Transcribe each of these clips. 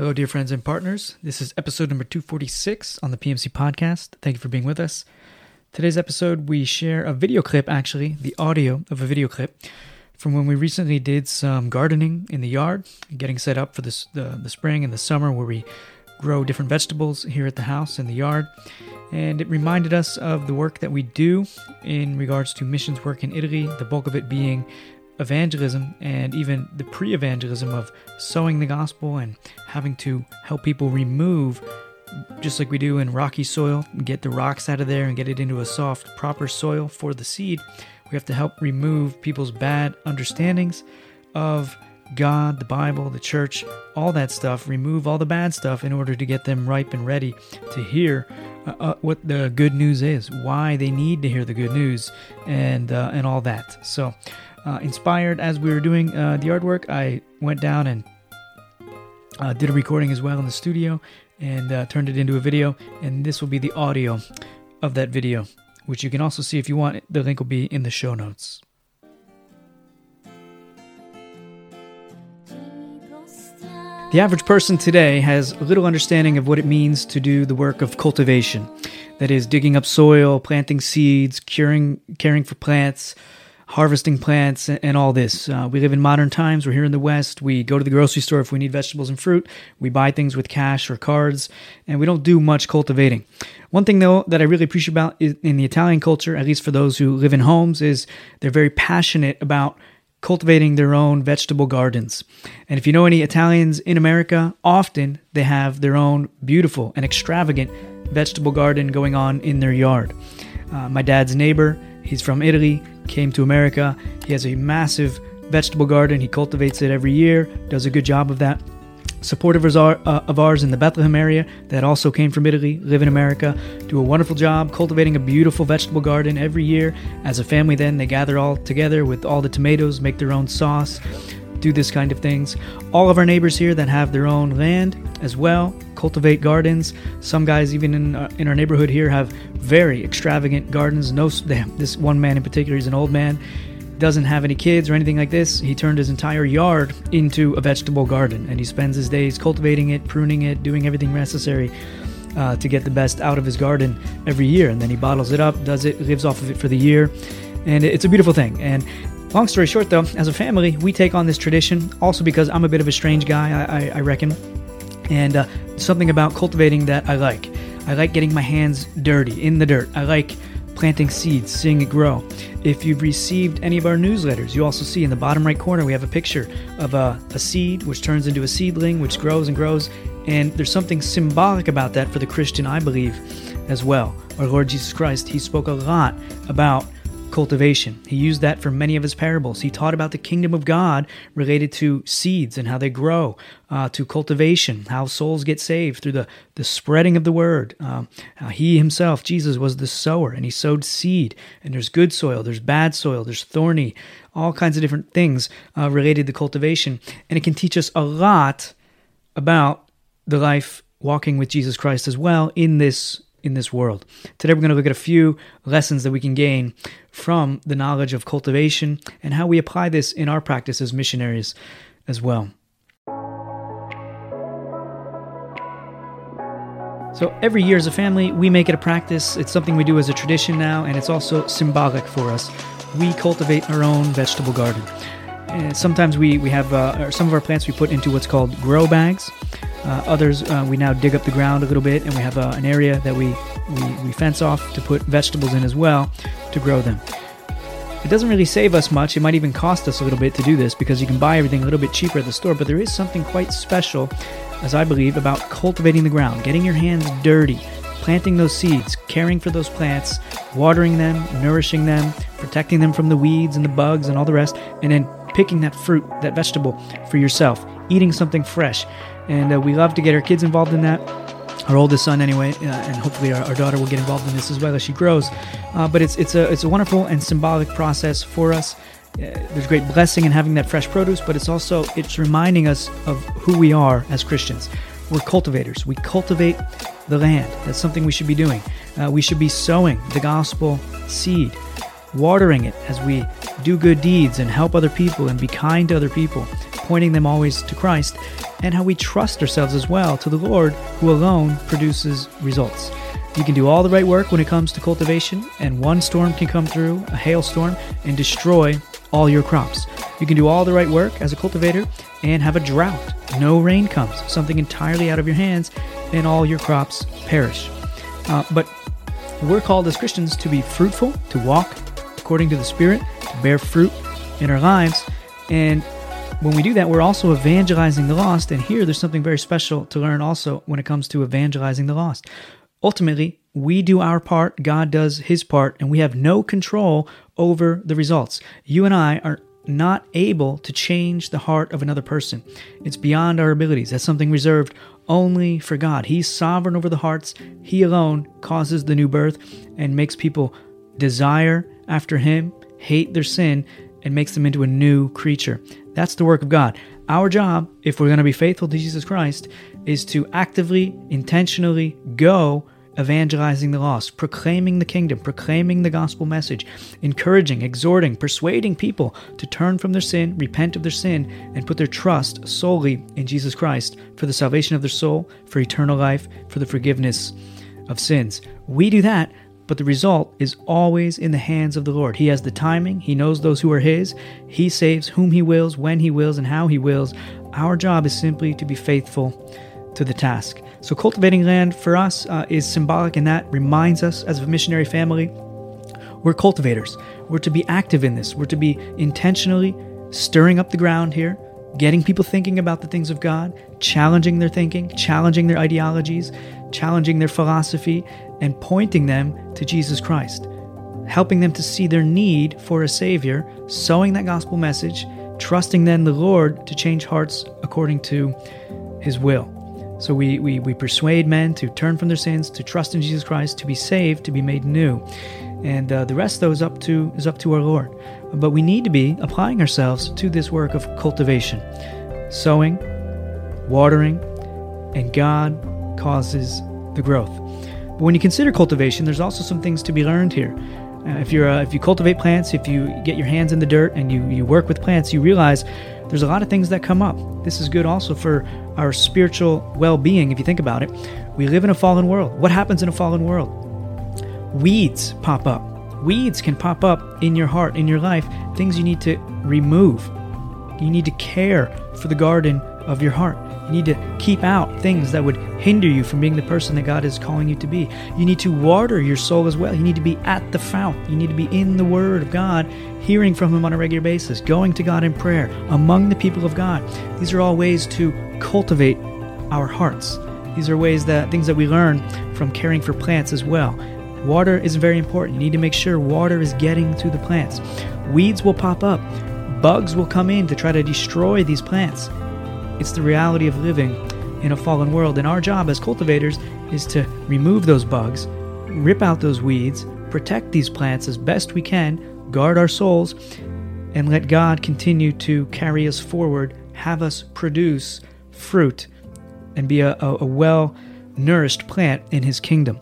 Hello, dear friends and partners. This is episode number 246 on the PMC podcast. Thank you for being with us. Today's episode, we share a video clip, actually, the audio of a video clip from when we recently did some gardening in the yard, getting set up for the, the spring and the summer where we grow different vegetables here at the house in the yard. And it reminded us of the work that we do in regards to missions work in Italy, the bulk of it being evangelism and even the pre evangelism of sowing the gospel and having to help people remove, just like we do in rocky soil, get the rocks out of there and get it into a soft, proper soil for the seed. We have to help remove people's bad understandings of God, the Bible, the church, all that stuff, remove all the bad stuff in order to get them ripe and ready to hear uh, uh, what the good news is, why they need to hear the good news, and uh, and all that. So, uh, inspired as we were doing uh, the artwork, I went down and uh, did a recording as well in the studio and turned it into a video. And this will be the audio of that video, which you can also see if you want. The link will be in the show notes. The average person today has little understanding of what it means to do the work of cultivation. That is, digging up soil, planting seeds, curing, caring for plants, harvesting plants, and all this. Uh, we live in modern times. We're here in the West. We go to the grocery store if we need vegetables and fruit. We buy things with cash or cards, and we don't do much cultivating. One thing, though, that I really appreciate about in the Italian culture, at least for those who live in homes, is they're very passionate about cultivating their own vegetable gardens. And if you know any Italians in America, often they have their own beautiful and extravagant vegetable garden going on in their yard. Uh, my dad's neighbor, he's from Italy, came to America. He has a massive vegetable garden. He cultivates it every year, does a good job of that supporters uh, of ours in the Bethlehem area that also came from Italy, live in America, do a wonderful job cultivating a beautiful vegetable garden every year. As a family, then they gather all together with all the tomatoes, make their own sauce, do this kind of things. All of our neighbors here that have their own land as well cultivate gardens. Some guys, even in uh, in our neighborhood here, have very extravagant gardens. No, this one man in particular, he's an old man doesn't have any kids or anything like this, he turned his entire yard into a vegetable garden and he spends his days cultivating it, pruning it, doing everything necessary uh, to get the best out of his garden every year. And then he bottles it up, does it, lives off of it for the year. And it's a beautiful thing. And long story short, though, as a family, we take on this tradition also because I'm a bit of a strange guy, I, I, I reckon. And uh, something about cultivating that I like. I like getting my hands dirty in the dirt. I like planting seeds, seeing it grow. If you've received any of our newsletters, you also see in the bottom right corner we have a picture of a, a seed which turns into a seedling, which grows and grows. And there's something symbolic about that for the Christian, I believe, as well. Our Lord Jesus Christ, He spoke a lot about cultivation. He used that for many of his parables. He taught about the kingdom of God related to seeds and how they grow, uh, to cultivation, how souls get saved through the, the spreading of the word. Um, he himself, Jesus, was the sower and he sowed seed. And there's good soil, there's bad soil, there's thorny, all kinds of different things uh, related to cultivation. And it can teach us a lot about the life walking with Jesus Christ as well in this in this world. Today, we're going to look at a few lessons that we can gain from the knowledge of cultivation and how we apply this in our practice as missionaries as well. So, every year as a family, we make it a practice. It's something we do as a tradition now, and it's also symbolic for us. We cultivate our own vegetable garden. And sometimes we, we have uh, some of our plants we put into what's called grow bags. Uh, others, uh, we now dig up the ground a little bit, and we have uh, an area that we, we, we fence off to put vegetables in as well to grow them. It doesn't really save us much. It might even cost us a little bit to do this because you can buy everything a little bit cheaper at the store, but there is something quite special, as I believe, about cultivating the ground, getting your hands dirty, planting those seeds, caring for those plants, watering them, nourishing them, protecting them from the weeds and the bugs and all the rest, and then picking that fruit, that vegetable for yourself, eating something fresh and uh, we love to get our kids involved in that. Our oldest son, anyway, uh, and hopefully our, our, daughter will get involved in this as well as she grows. Uh, but it's it's a it's a wonderful and symbolic process for us. Uh, there's great blessing in having that fresh produce, but it's also it's reminding us of who we are as Christians. We're cultivators. We cultivate the land. That's something we should be doing. Uh, we should be sowing the gospel seed, watering it as we do good deeds and help other people and be kind to other people pointing them always to Christ, and how we trust ourselves as well to the Lord, who alone produces results. You can do all the right work when it comes to cultivation, and one storm can come through, a hailstorm, and destroy all your crops. You can do all the right work as a cultivator and have a drought. No rain comes, something entirely out of your hands, and all your crops perish. Uh, but we're called as Christians to be fruitful, to walk according to the Spirit, to bear fruit in our lives. And when we do that, we're also evangelizing the lost. And here, there's something very special to learn also when it comes to evangelizing the lost. Ultimately, we do our part, God does his part, and we have no control over the results. You and I are not able to change the heart of another person. It's beyond our abilities. That's something reserved only for God. He's sovereign over the hearts. He alone causes the new birth and makes people desire after Him, hate their sin, and makes them into a new creature. That's the work of God. Our job, if we're going to be faithful to Jesus Christ, is to actively, intentionally go evangelizing the lost, proclaiming the kingdom, proclaiming the gospel message, encouraging, exhorting, persuading people to turn from their sin, repent of their sin, and put their trust solely in Jesus Christ for the salvation of their soul, for eternal life, for the forgiveness of sins. We do that, but the result is always in the hands of the Lord. He has the timing, He knows those who are His, He saves whom He wills, when He wills, and how He wills. Our job is simply to be faithful to the task. So, cultivating land for us uh, is symbolic, and that reminds us as a missionary family we're cultivators. We're to be active in this, we're to be intentionally stirring up the ground here, getting people thinking about the things of God, challenging their thinking, challenging their ideologies, challenging their philosophy, and pointing them to Jesus Christ, helping them to see their need for a Savior, sowing that gospel message, trusting then the Lord to change hearts according to His will. So we, we, we persuade men to turn from their sins, to trust in Jesus Christ, to be saved, to be made new. And uh, the rest, though, is up, to, is up to our Lord. But we need to be applying ourselves to this work of cultivation, sowing, watering, and God causes the growth. But when you consider cultivation, there's also some things to be learned here. Uh, if you're uh, if you cultivate plants, if you get your hands in the dirt and you, you work with plants, you realize there's a lot of things that come up. This is good also for our spiritual well being, if you think about it. We live in a fallen world. What happens in a fallen world? Weeds pop up. Weeds can pop up in your heart, in your life, things you need to remove. You need to care for the garden of your heart. You need to keep out things that would hinder you from being the person that God is calling you to be. You need to water your soul as well. You need to be at the fount. You need to be in the Word of God, hearing from Him on a regular basis, going to God in prayer, among the people of God. These are all ways to cultivate our hearts. These are ways that things that we learn from caring for plants as well. Water is very important. You need to make sure water is getting to the plants. Weeds will pop up. Bugs will come in to try to destroy these plants. It's the reality of living in a fallen world. And our job as cultivators is to remove those bugs, rip out those weeds, protect these plants as best we can, guard our souls, and let God continue to carry us forward, have us produce fruit, and be a, a, a well nourished plant in His kingdom.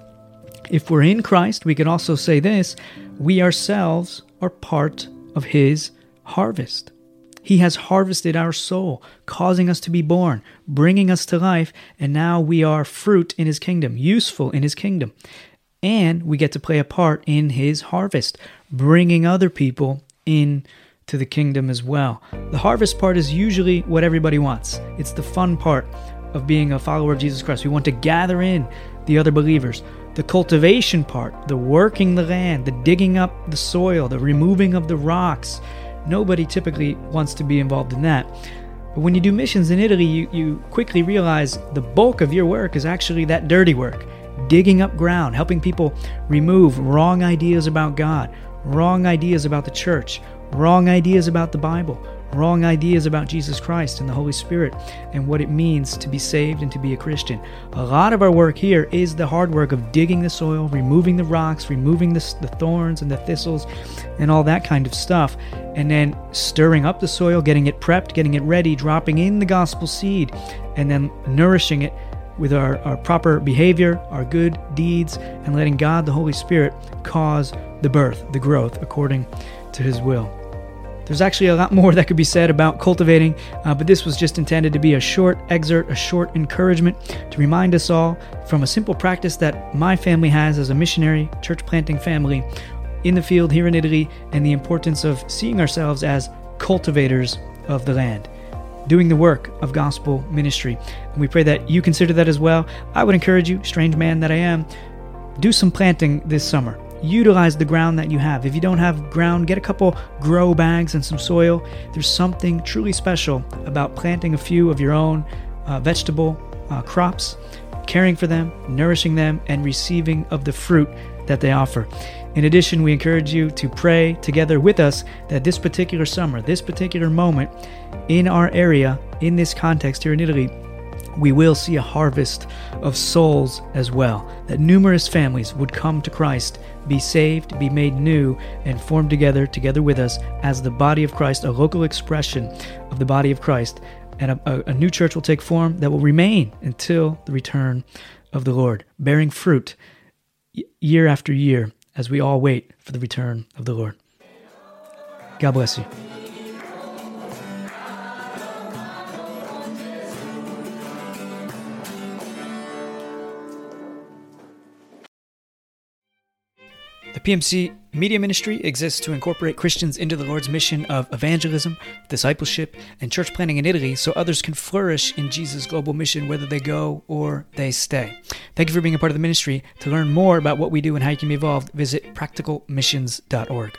If we're in Christ, we can also say this we ourselves are part of His harvest. He has harvested our soul, causing us to be born, bringing us to life, and now we are fruit in His kingdom, useful in His kingdom. And we get to play a part in His harvest, bringing other people in to the kingdom as well. The harvest part is usually what everybody wants. It's the fun part of being a follower of Jesus Christ. We want to gather in the other believers. The cultivation part, the working the land, the digging up the soil, the removing of the rocks, Nobody typically wants to be involved in that. But when you do missions in Italy, you, you quickly realize the bulk of your work is actually that dirty work digging up ground, helping people remove wrong ideas about God, wrong ideas about the church, wrong ideas about the Bible, wrong ideas about Jesus Christ and the Holy Spirit and what it means to be saved and to be a Christian. A lot of our work here is the hard work of digging the soil, removing the rocks, removing the, the thorns and the thistles and all that kind of stuff, and then stirring up the soil, getting it prepped, getting it ready, dropping in the gospel seed, and then nourishing it with our, our proper behavior, our good deeds, and letting God, the Holy Spirit, cause the birth, the growth according to His will. There's actually a lot more that could be said about cultivating, uh, but this was just intended to be a short excerpt, a short encouragement to remind us all from a simple practice that my family has as a missionary church planting family in the field here in Italy and the importance of seeing ourselves as cultivators of the land doing the work of gospel ministry. And we pray that you consider that as well. I would encourage you, strange man that I am, do some planting this summer. Utilize the ground that you have. If you don't have ground, get a couple grow bags and some soil. There's something truly special about planting a few of your own uh, vegetable uh, crops, caring for them, nourishing them, and receiving of the fruit that they offer. In addition, we encourage you to pray together with us that this particular summer, this particular moment in our area, in this context here in Italy, we will see a harvest of souls as well. That numerous families would come to Christ, be saved, be made new, and form together, together with us, as the body of Christ, a local expression of the body of Christ. And a, a, a new church will take form that will remain until the return of the Lord, bearing fruit year after year as we all wait for the return of the Lord. God bless you. The PMC Media Ministry exists to incorporate Christians into the Lord's mission of evangelism, discipleship, and church planting in Italy so others can flourish in Jesus' global mission whether they go or they stay. Thank you for being a part of the ministry. To learn more about what we do and how you can be involved, visit practicalmissions.org.